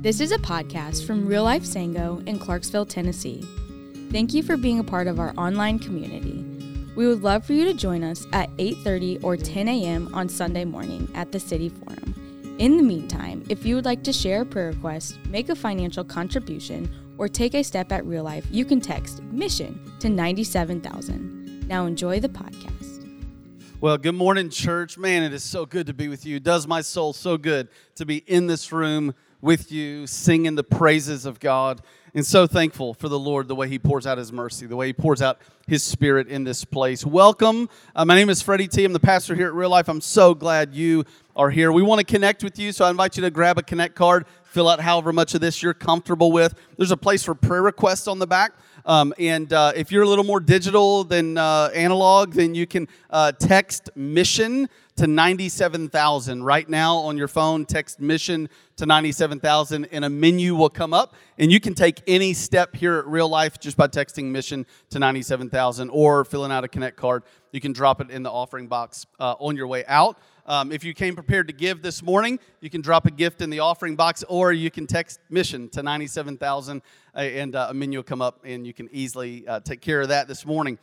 This is a podcast from Real Life Sango in Clarksville, Tennessee. Thank you for being a part of our online community. We would love for you to join us at 8:30 or 10 a.m. on Sunday morning at the City Forum. In the meantime, if you would like to share a prayer request, make a financial contribution, or take a step at real life, you can text mission to 97000. Now enjoy the podcast. Well, good morning, church. Man, it is so good to be with you. It does my soul so good to be in this room with you, singing the praises of God. And so thankful for the Lord, the way He pours out His mercy, the way He pours out His Spirit in this place. Welcome. Uh, my name is Freddie T. I'm the pastor here at Real Life. I'm so glad you are here. We want to connect with you, so I invite you to grab a Connect card, fill out however much of this you're comfortable with. There's a place for prayer requests on the back. Um, and uh, if you're a little more digital than uh, analog, then you can uh, text mission to 97,000. Right now on your phone, text mission to 97,000, and a menu will come up. And you can take any step here at Real Life just by texting mission to 97,000 or filling out a Connect card. You can drop it in the offering box uh, on your way out. Um, if you came prepared to give this morning, you can drop a gift in the offering box or you can text mission to 97,000 uh, and uh, a menu will come up and you can easily uh, take care of that this morning.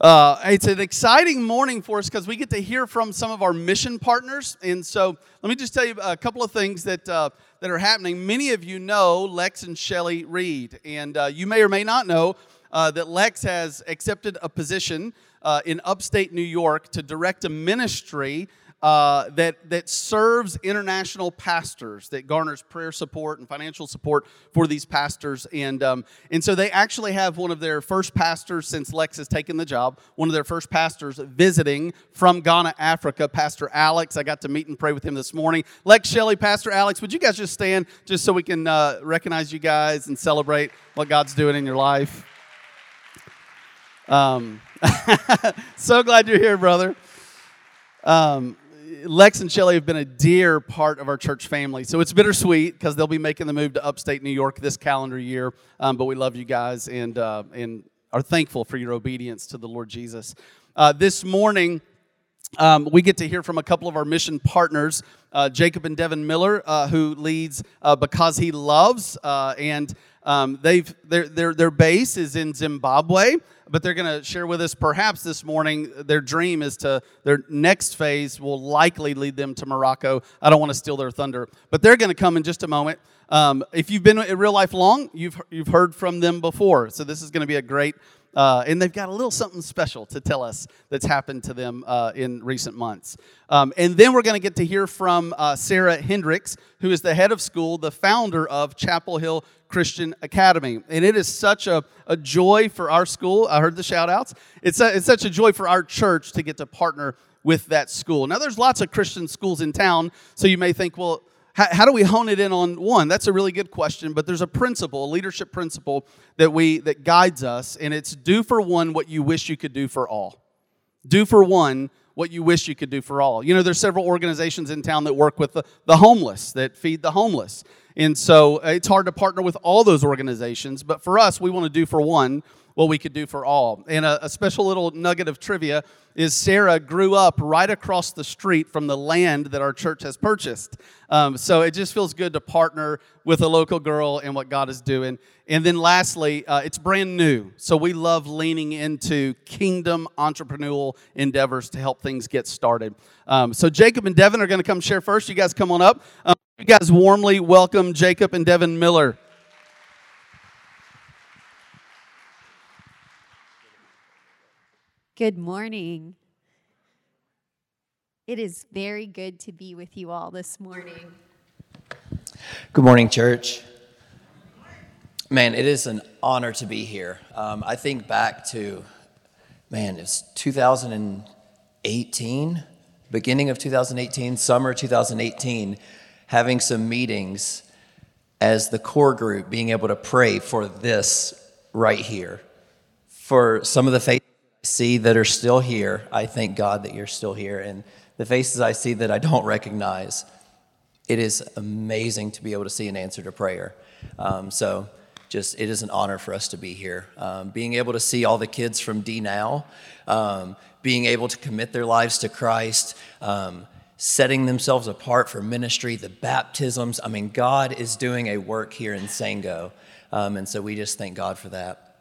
Uh, it's an exciting morning for us because we get to hear from some of our mission partners. And so let me just tell you a couple of things that, uh, that are happening. Many of you know Lex and Shelly Reed, and uh, you may or may not know that Lex has accepted a position in upstate New York to direct a ministry uh, that, that serves international pastors, that garners prayer support and financial support for these pastors. And, um, and so they actually have one of their first pastors since Lex has taken the job, one of their first pastors visiting from Ghana, Africa, Pastor Alex. I got to meet and pray with him this morning. Lex Shelley, Pastor Alex, would you guys just stand just so we can uh, recognize you guys and celebrate what God's doing in your life? Um, so glad you're here, brother. Um, Lex and Shelly have been a dear part of our church family. So it's bittersweet because they'll be making the move to upstate New York this calendar year. Um, but we love you guys and, uh, and are thankful for your obedience to the Lord Jesus. Uh, this morning, um, we get to hear from a couple of our mission partners, uh, Jacob and Devin Miller, uh, who leads uh, Because He Loves. Uh, and um, they've, their, their, their base is in Zimbabwe but they're going to share with us perhaps this morning their dream is to their next phase will likely lead them to Morocco. I don't want to steal their thunder, but they're going to come in just a moment. Um, if you've been in real life long, you've you've heard from them before, so this is going to be a great. Uh, and they've got a little something special to tell us that's happened to them uh, in recent months. Um, and then we're going to get to hear from uh, Sarah Hendricks, who is the head of school, the founder of Chapel Hill Christian Academy. And it is such a, a joy for our school. I heard the shout outs. It's, a, it's such a joy for our church to get to partner with that school. Now, there's lots of Christian schools in town, so you may think, well, how, how, do we hone it in on one? That's a really good question, but there's a principle, a leadership principle that we that guides us, and it's do for one what you wish you could do for all. Do for one what you wish you could do for all. You know, there's several organizations in town that work with the, the homeless, that feed the homeless. And so uh, it's hard to partner with all those organizations, but for us, we want to do for one what we could do for all. And a, a, special little nugget of trivia is Sarah grew up right across the street from the land that our church has purchased. Um, so it just feels good to partner with a local girl and what God is doing. And then lastly, uh, it's brand new. So we love leaning into kingdom entrepreneurial endeavors to help things get started. Um, so Jacob and Devin are going to come share first. You guys come on up. Um, you guys warmly welcome Jacob and Devin Miller. Good morning. It is very good to be with you all this morning. Good morning, church. Man, it is an honor to be here. Um, I think back to, man, it's 2018, beginning of 2018, summer 2018 having some meetings as the core group, being able to pray for this right here. For some of the I see that are still here, I thank God that you're still here. And the faces I see that I don't recognize, it is amazing to be able to see an answer to prayer. Um, so, just it is an honor for us to be here. Um, being able to see all the kids from D Now, um, being able to commit their lives to Christ, um, setting themselves apart for ministry, the baptisms. I mean, God is doing a work here in Sango. Um, and so we just thank God for that.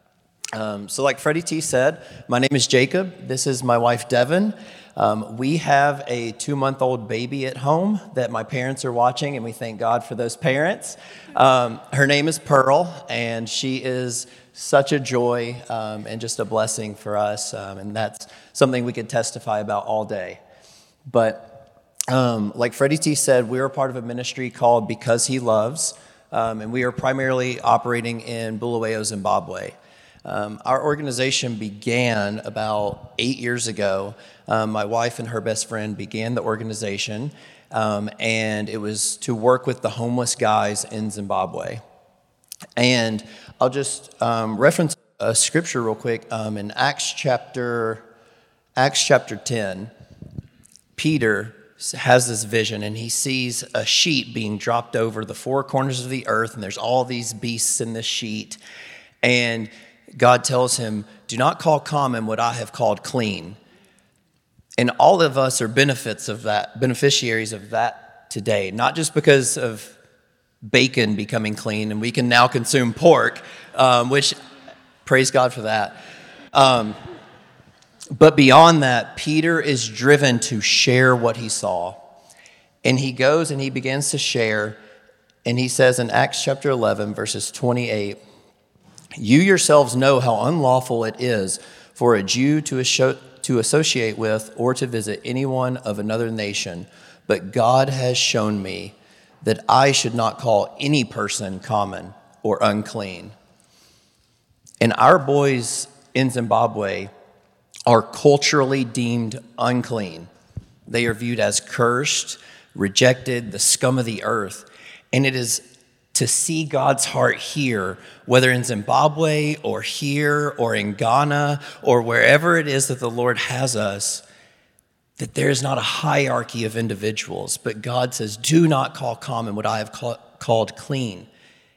Um, so, like Freddie T said, my name is Jacob. This is my wife, Devin. Um, we have a two month old baby at home that my parents are watching, and we thank God for those parents. Um, her name is Pearl, and she is such a joy um, and just a blessing for us. Um, and that's something we could testify about all day. But um, like Freddie T said, we are part of a ministry called Because He Loves, and we are primarily operating in Bulawayo, Zimbabwe. Um, our organization began about eight years ago. Um, my wife and her best friend began the organization, um, and it was to work with the homeless guys in Zimbabwe. And I'll just um, reference a scripture real quick in Acts chapter Acts chapter 10. Peter has this vision and he sees a sheet being dropped over the four corners of the earth, and there's all these beasts in this sheet. And God tells him, Do not call common what I have called clean. And all of us are benefits of that, beneficiaries of that today, not just because of bacon becoming clean and we can now consume pork, um, which praise God for that. Um, but beyond that, Peter is driven to share what he saw. And he goes and he begins to share. And he says in Acts chapter 11, verses 28, You yourselves know how unlawful it is for a Jew to, to associate with or to visit anyone of another nation, but God has shown me that I should not call any person common or unclean. And our boys in Zimbabwe, are culturally deemed unclean. They are viewed as cursed, rejected, the scum of the earth. And it is to see God's heart here, whether in Zimbabwe or here or in Ghana or wherever it is that the Lord has us, that there is not a hierarchy of individuals, but God says, Do not call common what I have called clean.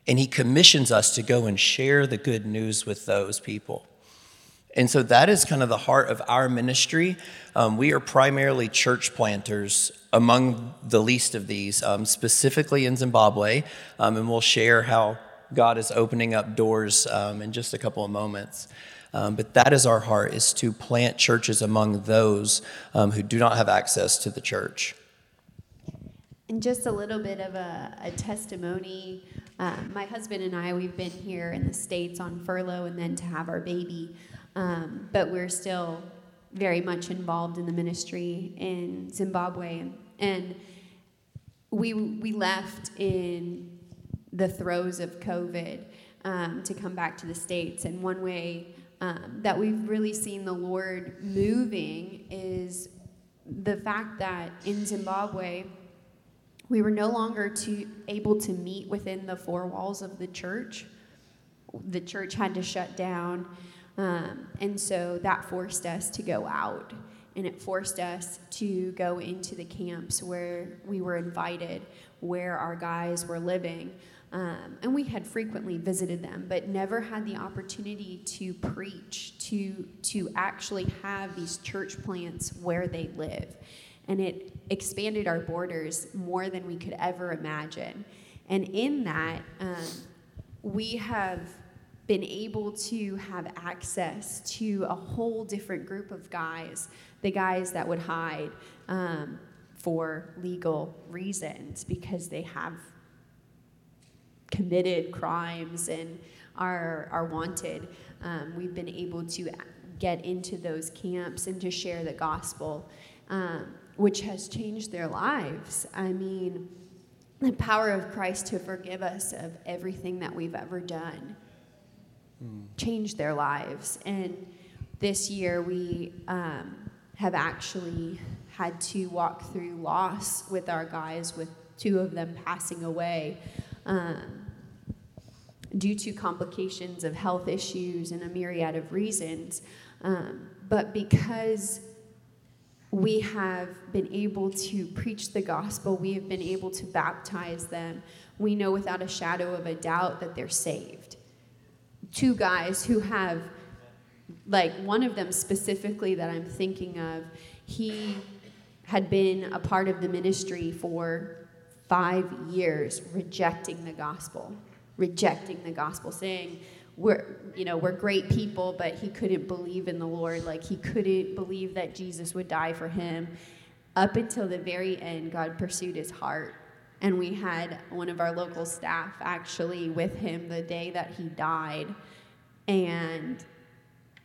And He commissions us to go and share the good news with those people. And so that is kind of the heart of our ministry. Um, we are primarily church planters among the least of these, um, specifically in Zimbabwe. Um, and we'll share how God is opening up doors um, in just a couple of moments. Um, but that is our heart, is to plant churches among those um, who do not have access to the church. And just a little bit of a, a testimony. Um, my husband and I, we've been here in the States on furlough and then to have our baby. Um, but we're still very much involved in the ministry in Zimbabwe. And we, we left in the throes of COVID um, to come back to the States. And one way um, that we've really seen the Lord moving is the fact that in Zimbabwe, we were no longer to, able to meet within the four walls of the church. The church had to shut down. Um, and so that forced us to go out and it forced us to go into the camps where we were invited, where our guys were living. Um, and we had frequently visited them, but never had the opportunity to preach, to, to actually have these church plants where they live. And it expanded our borders more than we could ever imagine. And in that, um, we have been able to have access to a whole different group of guys, the guys that would hide um, for legal reasons because they have committed crimes and are, are wanted. Um, we've been able to get into those camps and to share the gospel, um, which has changed their lives. I mean, the power of Christ to forgive us of everything that we've ever done change their lives. And this year we um, have actually had to walk through loss with our guys, with two of them passing away um, due to complications of health issues and a myriad of reasons. Um, but because we have been able to preach the gospel, we have been able to baptize them, we know without a shadow of a doubt that they're saved two guys who have, like, one of them specifically that I'm thinking of, he had been a part of the ministry for five years, rejecting the gospel, rejecting the gospel, saying, we're you know we're great people but he couldn't believe in the lord. Like he couldn't believe that jesus would die for him. Up until the very end god pursued his heart and we had one of our local staff actually with him the day that he died. And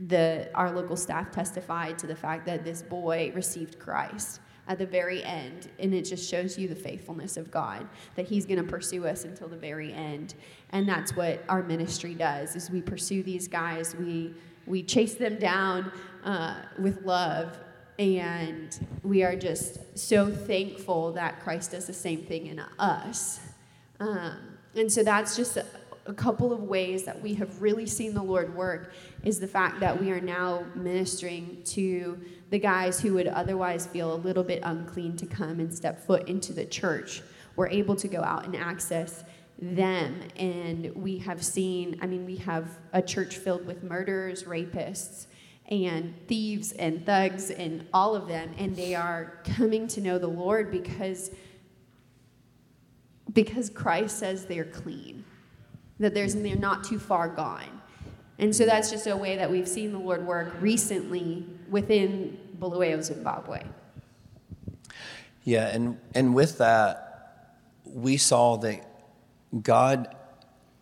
the our local staff testified to the fact that this boy received christ at the very end. And it just shows you the faithfulness of god that he's going to pursue us until the very end. And that's what our ministry does is we pursue these guys. We we chase them down uh, with love and we are just so thankful that christ does the same thing in us um, and so that's just a, a couple of ways that we have really seen the lord work is the fact that we are now ministering to the guys who would otherwise feel a little bit unclean to come and step foot into the church. We're able to go out and access them. And we have seen, I mean, we have a church filled with murderers, rapists, and thieves and thugs and all of them. And they are coming to know the Lord because, because Christ says they're clean, that there's, they're not too far gone. And so that's just a way that we've seen the Lord work recently within Bulawayo, Zimbabwe. Yeah, and, and with that, we saw that God,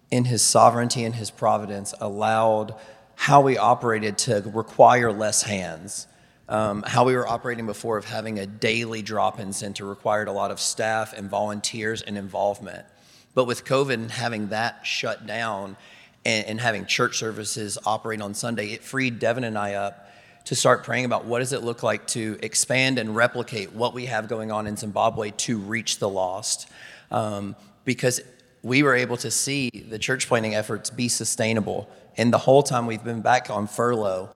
in His sovereignty and His providence, allowed how we operated to require less hands. Um, how we were operating before of having a daily drop-in center required a lot of staff and volunteers and involvement. But with COVID and having that shut down and, and having church services operate on Sunday, it freed Devin and I up to start praying about what does it look like to expand and replicate what we have going on in Zimbabwe to reach the lost. Um, because we were able to see the church planting efforts be sustainable. And the whole time we've been back on furlough,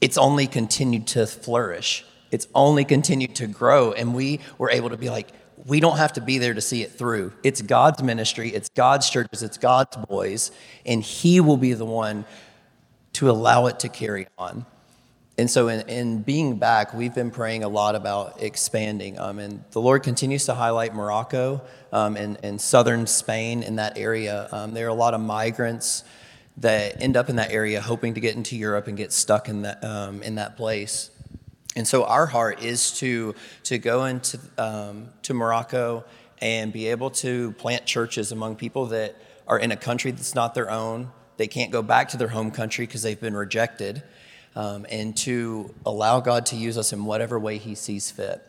it's only continued to flourish. It's only continued to grow. And we were able to be like, we don't have to be there to see it through. It's God's ministry, it's God's churches, it's God's boys, and He will be the one to allow it to carry on and so in, in, being back we've been praying a lot about expanding um, and the lord continues to highlight morocco um, and, and, southern spain in that area um, there are a lot of migrants that end up in that area hoping to get into europe and get stuck in that, um, in that place and so our heart is to, to go into um, to morocco and be able to plant churches among people that are in a country that's not their own they can't go back to their home country because they've been rejected um, and to allow God to use us in whatever way He sees fit.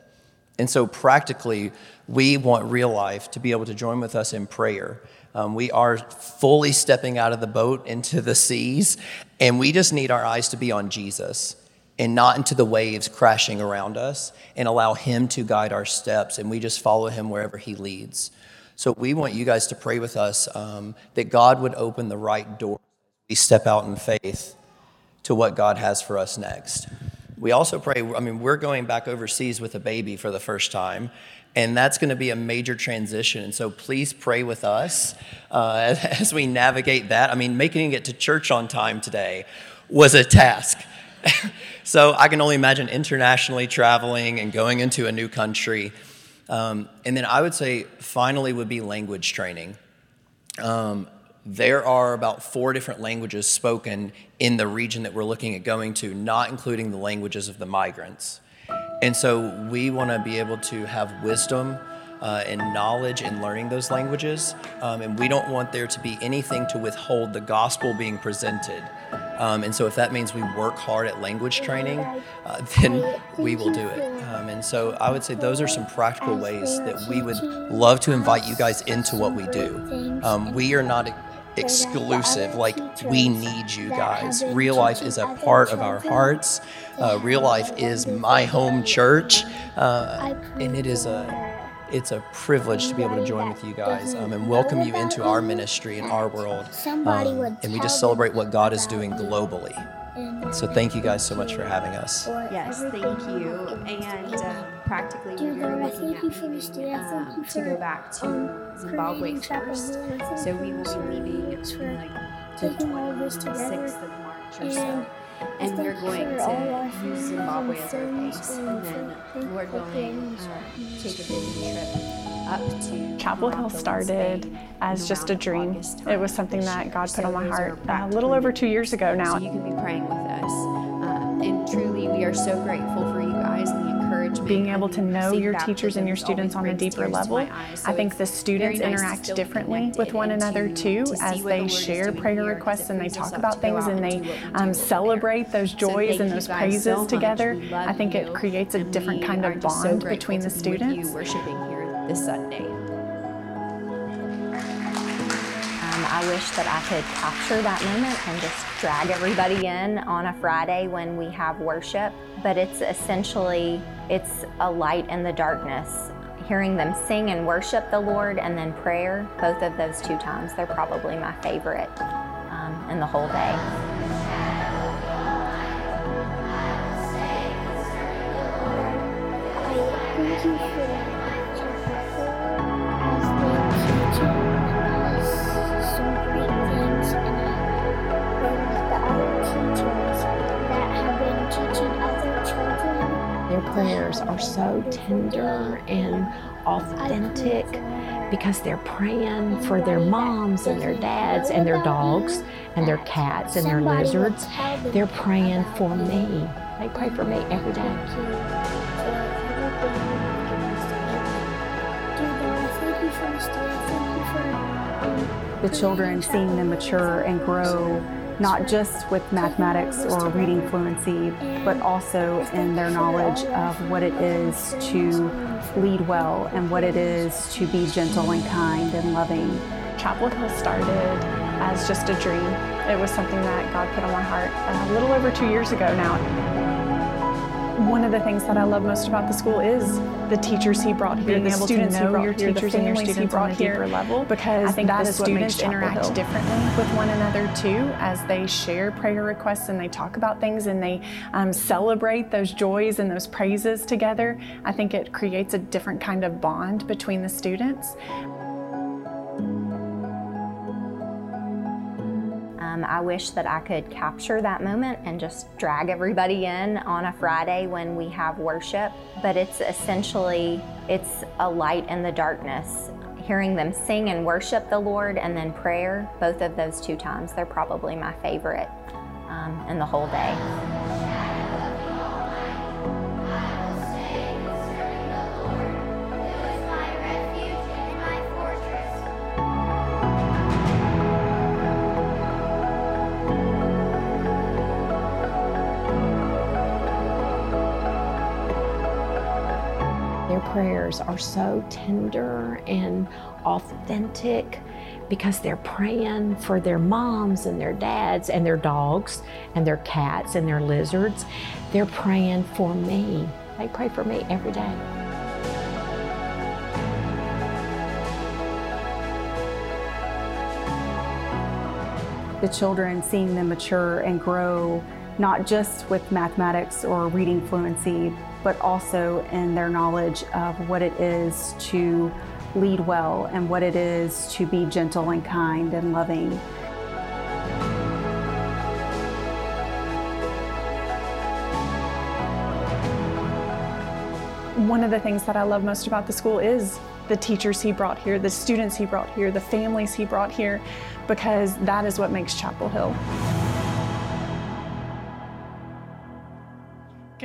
And so, practically, we want real life to be able to join with us in prayer. Um, we are fully stepping out of the boat into the seas, and we just need our eyes to be on Jesus and not into the waves crashing around us and allow Him to guide our steps, and we just follow Him wherever He leads. So, we want you guys to pray with us um, that God would open the right door. We step out in faith to what God has for us next. We also pray, I mean, we're going back overseas with a baby for the first time, and that's going to be a major transition. And so please pray with us uh, as we navigate that. I mean, making it to church on time today was a task. so I can only imagine internationally traveling and going into a new country. Um, and then I would say, finally, would be language training. Um, there are about four different languages spoken in the region that we're looking at going to, not including the languages of the migrants. And so we want to be able to have wisdom uh, and knowledge in learning those languages. Um, and we don't want there to be anything to withhold the gospel being presented. Um, and so if that means we work hard at language training, uh, then we will do it. Um, and so I would say those are some practical ways that we would love to invite you guys into what we do. Um, we are not exclusive. Like, we need you guys. Real life is a part of our hearts. Uh, real life is my home church. Uh, and it is a. It's a privilege to be able to join with you guys um, and welcome you into our ministry and our world. Um, and we just celebrate what God is doing globally. So thank you guys so much for having us. Yes, thank you. And um, practically, we are looking at um, to go back to Zimbabwe first. So we will be leaving like the 26th of March or so. and we're going to use Zimbabwe as our base, and then, Lord willing, uh, take a vision trip up to Chapel Hill started as just a dream. It was something that God put on my heart a little over two years ago now. So you can be praying with us. Um, and truly, we are so grateful for you guys and the encouragement. Being able to know your teachers and your students on a deeper level. So I think the students nice interact differently with one another too, to as they share prayer requests and they talk about things and they do what we do um, celebrate those joys and those praises so together. I think it creates a different kind of bond between the students. You worshiping here this Sunday. I wish that I could capture that moment and just drag everybody in on a Friday when we have worship. But it's essentially it's a light in the darkness. Hearing them sing and worship the Lord and then prayer, both of those two times, they're probably my favorite um, in the whole day. Prayers are so tender and authentic because they're praying for their moms and their dads and their dogs and their cats and their lizards. They're praying for me. They pray for me every day. Thank you for everything you've given us today. Dear Lord, thank you for this day. Thank you for the children, seeing them mature and grow, not just with mathematics or reading fluency, but also in their knowledge of what it is to lead well and what it is to be gentle and kind and loving. Chapel Hill started as just a dream. It was something that God put on my heart uh, a little over two years ago now. One of the things that I love most about the school is the teachers he brought here, Being the students he know brought your here, the teachers and your families he brought here, level, because I think that that is is what makes students interact differently with one another too, as they share prayer requests and they talk about things and they um, celebrate those joys and those praises together. I think it creates a different kind of bond between the students. Um, I wish that I could capture that moment and just drag everybody in on a Friday when we have worship. But it's essentially it's a light in the darkness. Hearing them sing and worship the Lord and then prayer, both of those two times, they're probably my favorite um, in the whole day. Prayers are so tender and authentic because they're praying for their moms and their dads and their dogs and their cats and their lizards. They're praying for me. They pray for me every day. the children, seeing them mature and grow, not just with mathematics or reading fluency, but also in their knowledge of what it is to lead well and what it is to be gentle and kind and loving. One of the things that I love most about the school is the teachers he brought here, the students he brought here, the families he brought here, because that is what makes Chapel Hill.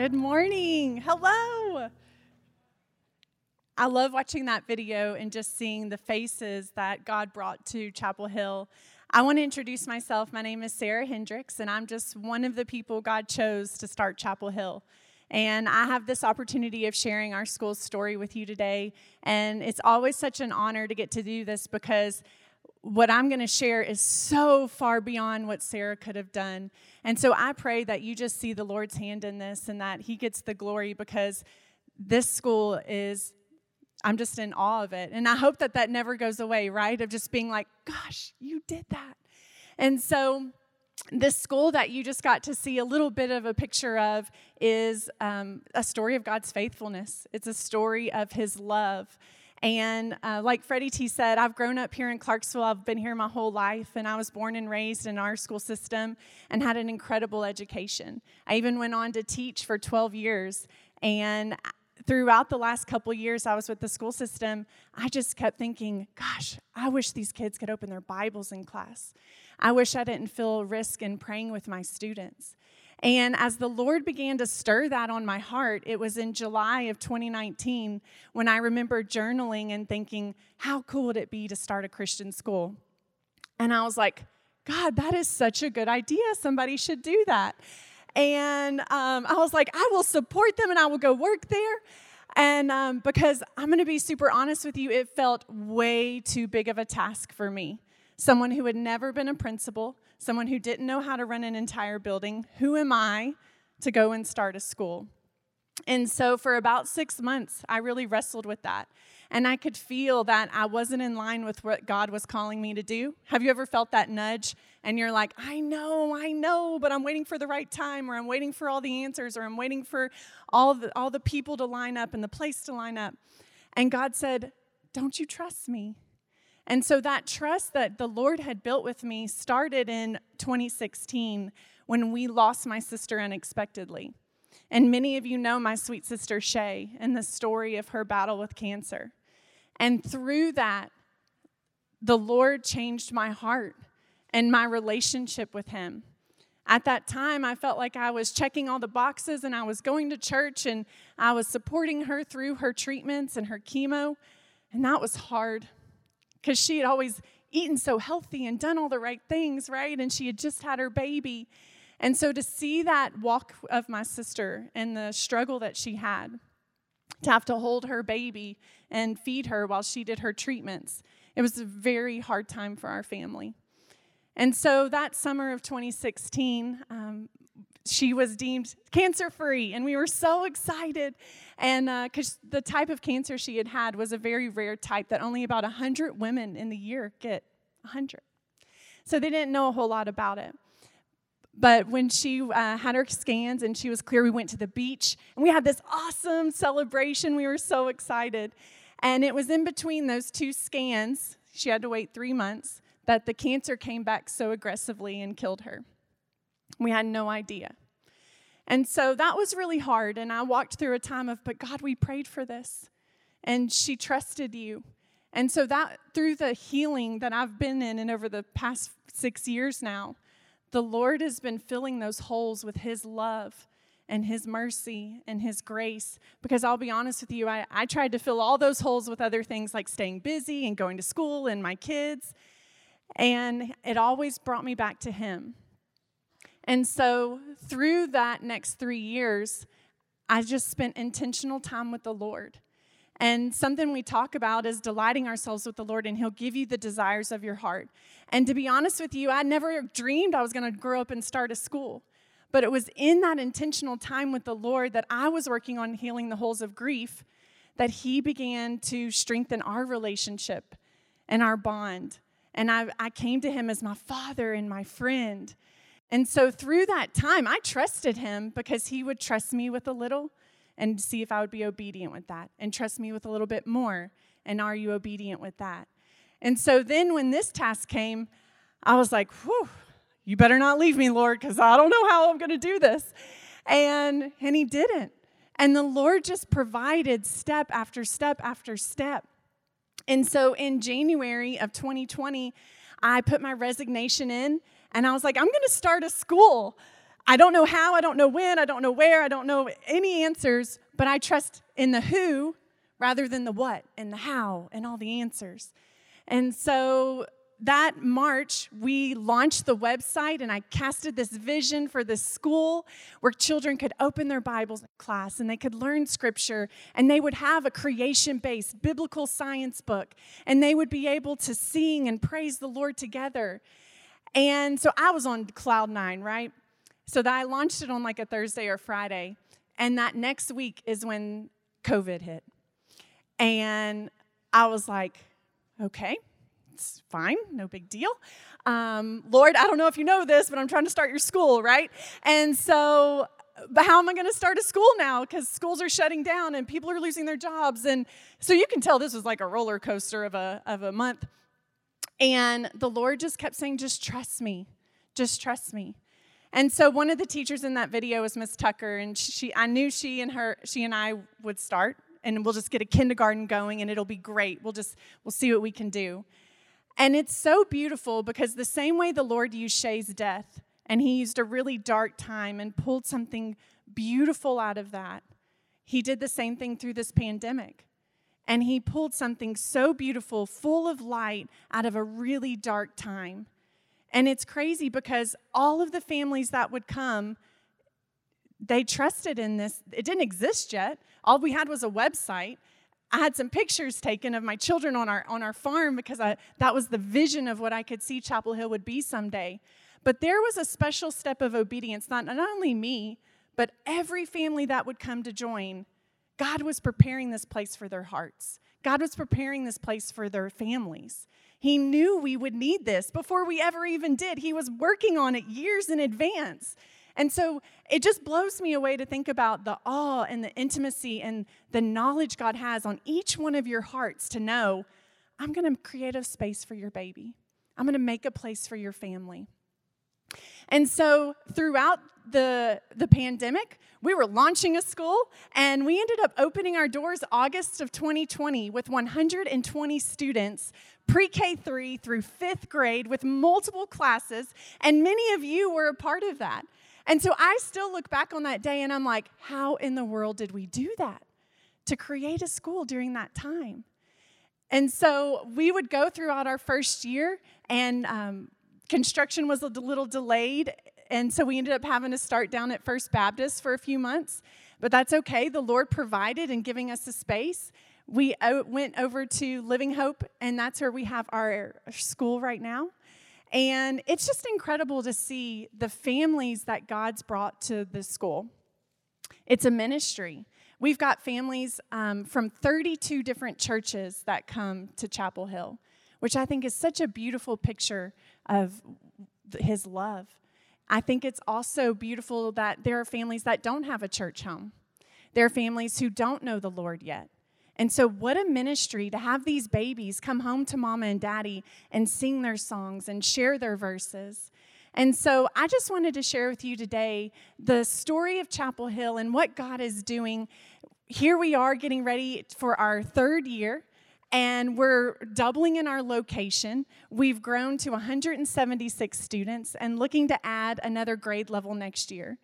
Good morning. Hello. I love watching that video and just seeing the faces that God brought to Chapel Hill. I want to introduce myself. My name is Sarah Hendricks, and I'm just one of the people God chose to start Chapel Hill. And I have this opportunity of sharing our school's story with you today. And it's always such an honor to get to do this because what I'm going to share is so far beyond what Sarah could have done. And so I pray that you just see the Lord's hand in this and that He gets the glory because this school is, I'm just in awe of it. And I hope that that never goes away, right? Of just being like, gosh, you did that. And so, this school that you just got to see a little bit of a picture of is um, a story of God's faithfulness. It's a story of His love. And uh, like Freddie T said, I've grown up here in Clarksville. I've been here my whole life, and I was born and raised in our school system and had an incredible education. I even went on to teach for 12 years. And throughout the last couple years I was with the school system, I just kept thinking, gosh, I wish these kids could open their Bibles in class. I wish I didn't feel risk in praying with my students. And as the Lord began to stir that on my heart, it was in July of 2019 when I remember journaling and thinking, how cool would it be to start a Christian school? And I was like, God, that is such a good idea. Somebody should do that. And um, I was like, I will support them and I will go work there. And um, because I'm going to be super honest with you, it felt way too big of a task for me. Someone who had never been a principal, someone who didn't know how to run an entire building. Who am I to go and start a school? And so for about six months, I really wrestled with that. And I could feel that I wasn't in line with what God was calling me to do. Have you ever felt that nudge? And you're like, I know, I know, but I'm waiting for the right time, or I'm waiting for all the answers, or I'm waiting for all the, all the people to line up and the place to line up. And God said, Don't you trust me? And so that trust that the Lord had built with me started in 2016 when we lost my sister unexpectedly. And many of you know my sweet sister Shay and the story of her battle with cancer. And through that, the Lord changed my heart and my relationship with Him. At that time, I felt like I was checking all the boxes and I was going to church and I was supporting her through her treatments and her chemo. And that was hard because she had always eaten so healthy and done all the right things, right? And she had just had her baby. And so to see that walk of my sister and the struggle that she had, to have to hold her baby and feed her while she did her treatments, it was a very hard time for our family. And so that summer of 2016, um, she was deemed cancer free, and we were so excited. And because uh, the type of cancer she had had was a very rare type that only about 100 women in the year get 100. So they didn't know a whole lot about it. But when she uh, had her scans and she was clear, we went to the beach and we had this awesome celebration. We were so excited. And it was in between those two scans, she had to wait three months, that the cancer came back so aggressively and killed her. We had no idea. And so that was really hard. And I walked through a time of, but God, we prayed for this. And she trusted you. And so that through the healing that I've been in and over the past six years now, the Lord has been filling those holes with His love and His mercy and His grace. Because I'll be honest with you, I, I tried to fill all those holes with other things like staying busy and going to school and my kids. And it always brought me back to Him. And so through that next three years, I just spent intentional time with the Lord. And something we talk about is delighting ourselves with the Lord, and He'll give you the desires of your heart. And to be honest with you, I never dreamed I was going to grow up and start a school. But it was in that intentional time with the Lord that I was working on healing the holes of grief that He began to strengthen our relationship and our bond. And I, I came to Him as my father and my friend. And so through that time, I trusted Him because He would trust me with a little and see if I would be obedient with that and trust me with a little bit more. And are you obedient with that? And so then when this task came, I was like, whew, you better not leave me, Lord, because I don't know how I'm going to do this. And, and he didn't. And the Lord just provided step after step after step. And so in January of 2020, I put my resignation in and I was like, I'm going to start a school. I don't know how, I don't know when, I don't know where, I don't know any answers, but I trust in the who rather than the what and the how and all the answers. And so that March, we launched the website and I casted this vision for this school where children could open their Bibles in class and they could learn scripture and they would have a creation based biblical science book and they would be able to sing and praise the Lord together. And so I was on cloud nine, right? So that I launched it on like a Thursday or Friday. And that next week is when COVID hit. And I was like, okay, it's fine, no big deal. Um, Lord, I don't know if you know this, but I'm trying to start your school, right? And so but how am I going to start a school now? Because schools are shutting down and people are losing their jobs. And so you can tell this was like a roller coaster of a, of a month. And the Lord just kept saying, just trust me, just trust me. And so one of the teachers in that video was Miss Tucker, and she, I knew she and her, she and I would start, and we'll just get a kindergarten going, and it'll be great. We'll just, we'll see what we can do. And it's so beautiful because the same way the Lord used Shay's death, and he used a really dark time and pulled something beautiful out of that, he did the same thing through this pandemic. And he pulled something so beautiful, full of light, out of a really dark time. And it's crazy because all of the families that would come, they trusted in this. It didn't exist yet. All we had was a website. I had some pictures taken of my children on our on our farm because I, that was the vision of what I could see Chapel Hill would be someday. But there was a special step of obedience, not, not only me, but every family that would come to join. God was preparing this place for their hearts. God was preparing this place for their families. He knew we would need this before we ever even did. He was working on it years in advance. And so it just blows me away to think about the awe and the intimacy and the knowledge God has on each one of your hearts to know I'm going to create a space for your baby, I'm going to make a place for your family. And so throughout the, the pandemic, we were launching a school and we ended up opening our doors August of 2020 with 120 students, pre K 3 through fifth grade, with multiple classes. And many of you were a part of that. And so I still look back on that day and I'm like, how in the world did we do that? To create a school during that time. And so we would go throughout our first year, and um, construction was a little delayed. And so we ended up having to start down at First Baptist for a few months. But that's okay. The Lord provided in giving us a space. We went over to Living Hope, and that's where we have our school right now. And it's just incredible to see the families that God's brought to this school. It's a ministry. We've got families um, from 32 different churches that come to Chapel Hill, which I think is such a beautiful picture of His love. I think it's also beautiful that there are families that don't have a church home. There are families who don't know the Lord yet. And so, what a ministry to have these babies come home to mama and daddy and sing their songs and share their verses. And so, I just wanted to share with you today the story of Chapel Hill and what God is doing. Here we are getting ready for our third year and we're doubling in our location. We've grown to 176 students and looking to add another grade level next year.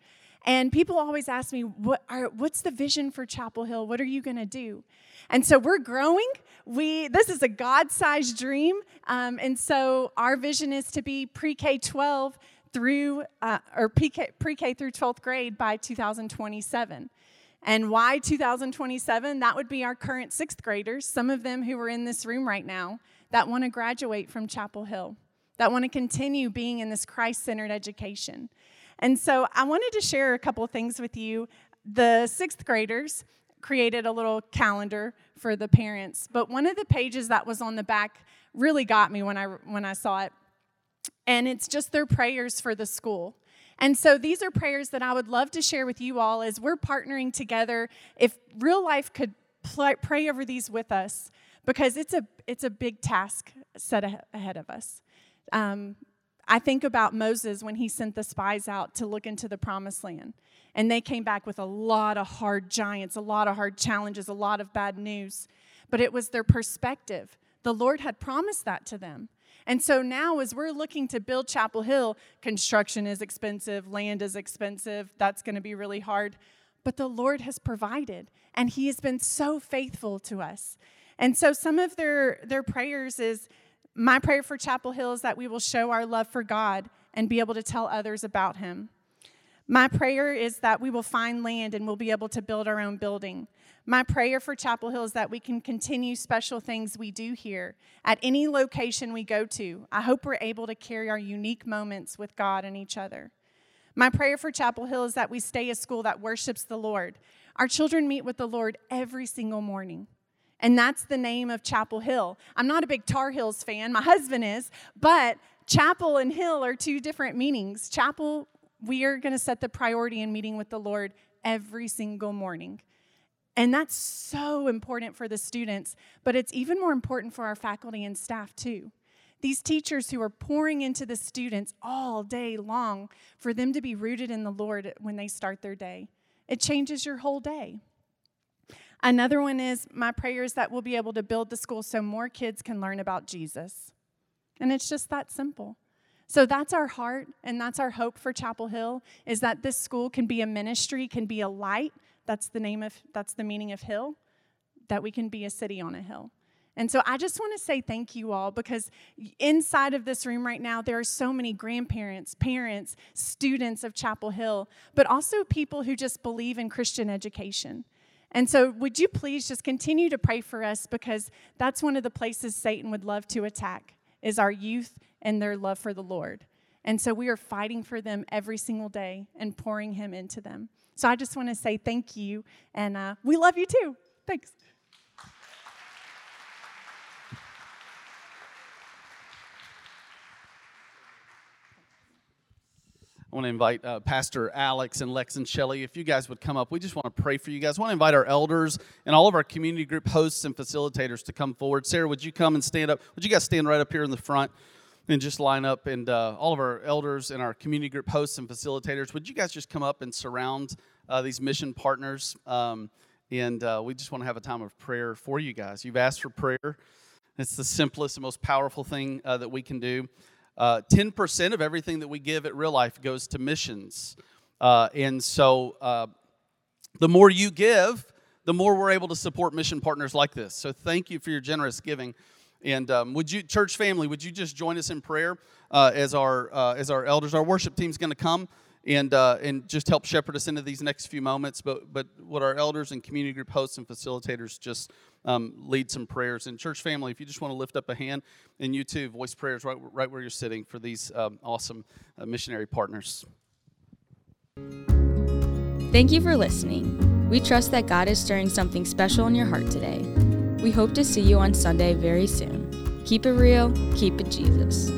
And people always ask me, what are, what's the vision for Chapel Hill? What are you going to do? And so we're growing. We this is a God-sized dream, um, and so our vision is to be pre-K 12 through uh, or pre-K, pre-K through 12th grade by 2027. And why 2027? That would be our current sixth graders, some of them who are in this room right now, that want to graduate from Chapel Hill, that want to continue being in this Christ centered education. And so I wanted to share a couple things with you. The sixth graders created a little calendar for the parents, but one of the pages that was on the back really got me when I, when I saw it. And it's just their prayers for the school. And so these are prayers that I would love to share with you all as we're partnering together. If real life could pray over these with us, because it's a it's a big task set ahead of us. Um, I think about Moses when he sent the spies out to look into the promised land. And they came back with a lot of hard giants, a lot of hard challenges, a lot of bad news. But it was their perspective. The Lord had promised that to them. And so now, as we're looking to build Chapel Hill, construction is expensive, land is expensive, that's going to be really hard. But the Lord has provided, and He has been so faithful to us. And so, some of their, their prayers is my prayer for Chapel Hill is that we will show our love for God and be able to tell others about Him. My prayer is that we will find land and we'll be able to build our own building. My prayer for Chapel Hill is that we can continue special things we do here at any location we go to. I hope we're able to carry our unique moments with God and each other. My prayer for Chapel Hill is that we stay a school that worships the Lord. Our children meet with the Lord every single morning. And that's the name of Chapel Hill. I'm not a big Tar Heels fan, my husband is, but chapel and hill are two different meanings. Chapel we are going to set the priority in meeting with the Lord every single morning. And that's so important for the students, but it's even more important for our faculty and staff too. These teachers who are pouring into the students all day long for them to be rooted in the Lord when they start their day. It changes your whole day. Another one is my prayer is that we'll be able to build the school so more kids can learn about Jesus. And it's just that simple. So that's our heart and that's our hope for Chapel Hill is that this school can be a ministry, can be a light. That's the name of that's the meaning of hill, that we can be a city on a hill. And so I just want to say thank you all because inside of this room right now, there are so many grandparents, parents, students of Chapel Hill, but also people who just believe in Christian education. And so, would you please just continue to pray for us because that's one of the places Satan would love to attack is our youth and their love for the Lord. And so, we are fighting for them every single day and pouring Him into them. So, I just want to say thank you, and uh, we love you too. Thanks. I want to invite uh, Pastor Alex and Lex and Shelly. If you guys would come up, we just want to pray for you guys. I want to invite our elders and all of our community group hosts and facilitators to come forward. Sarah, would you come and stand up? Would you guys stand right up here in the front and just line up? And uh, all of our elders and our community group hosts and facilitators, would you guys just come up and surround uh, these mission partners? Um, and uh, we just want to have a time of prayer for you guys. You've asked for prayer. It's the simplest and most powerful thing uh, that we can do. Uh, 10% of everything that we give at Real Life goes to missions. Uh, and so uh, the more you give, the more we're able to support mission partners like this. So thank you for your generous giving. And um, would you, church family, would you just join us in prayer uh, as our uh, as our elders? Our worship team's going to come and uh, and just help shepherd us into these next few moments. But but what our elders and community group hosts and facilitators just um, lead some prayers. And church family, if you just want to lift up a hand, and you too, voice prayers right right where you're sitting for these um, awesome uh, missionary partners. Thank you for listening. We trust that God is stirring something special in your heart today. We hope to see you on Sunday very soon. Keep it real, keep it Jesus.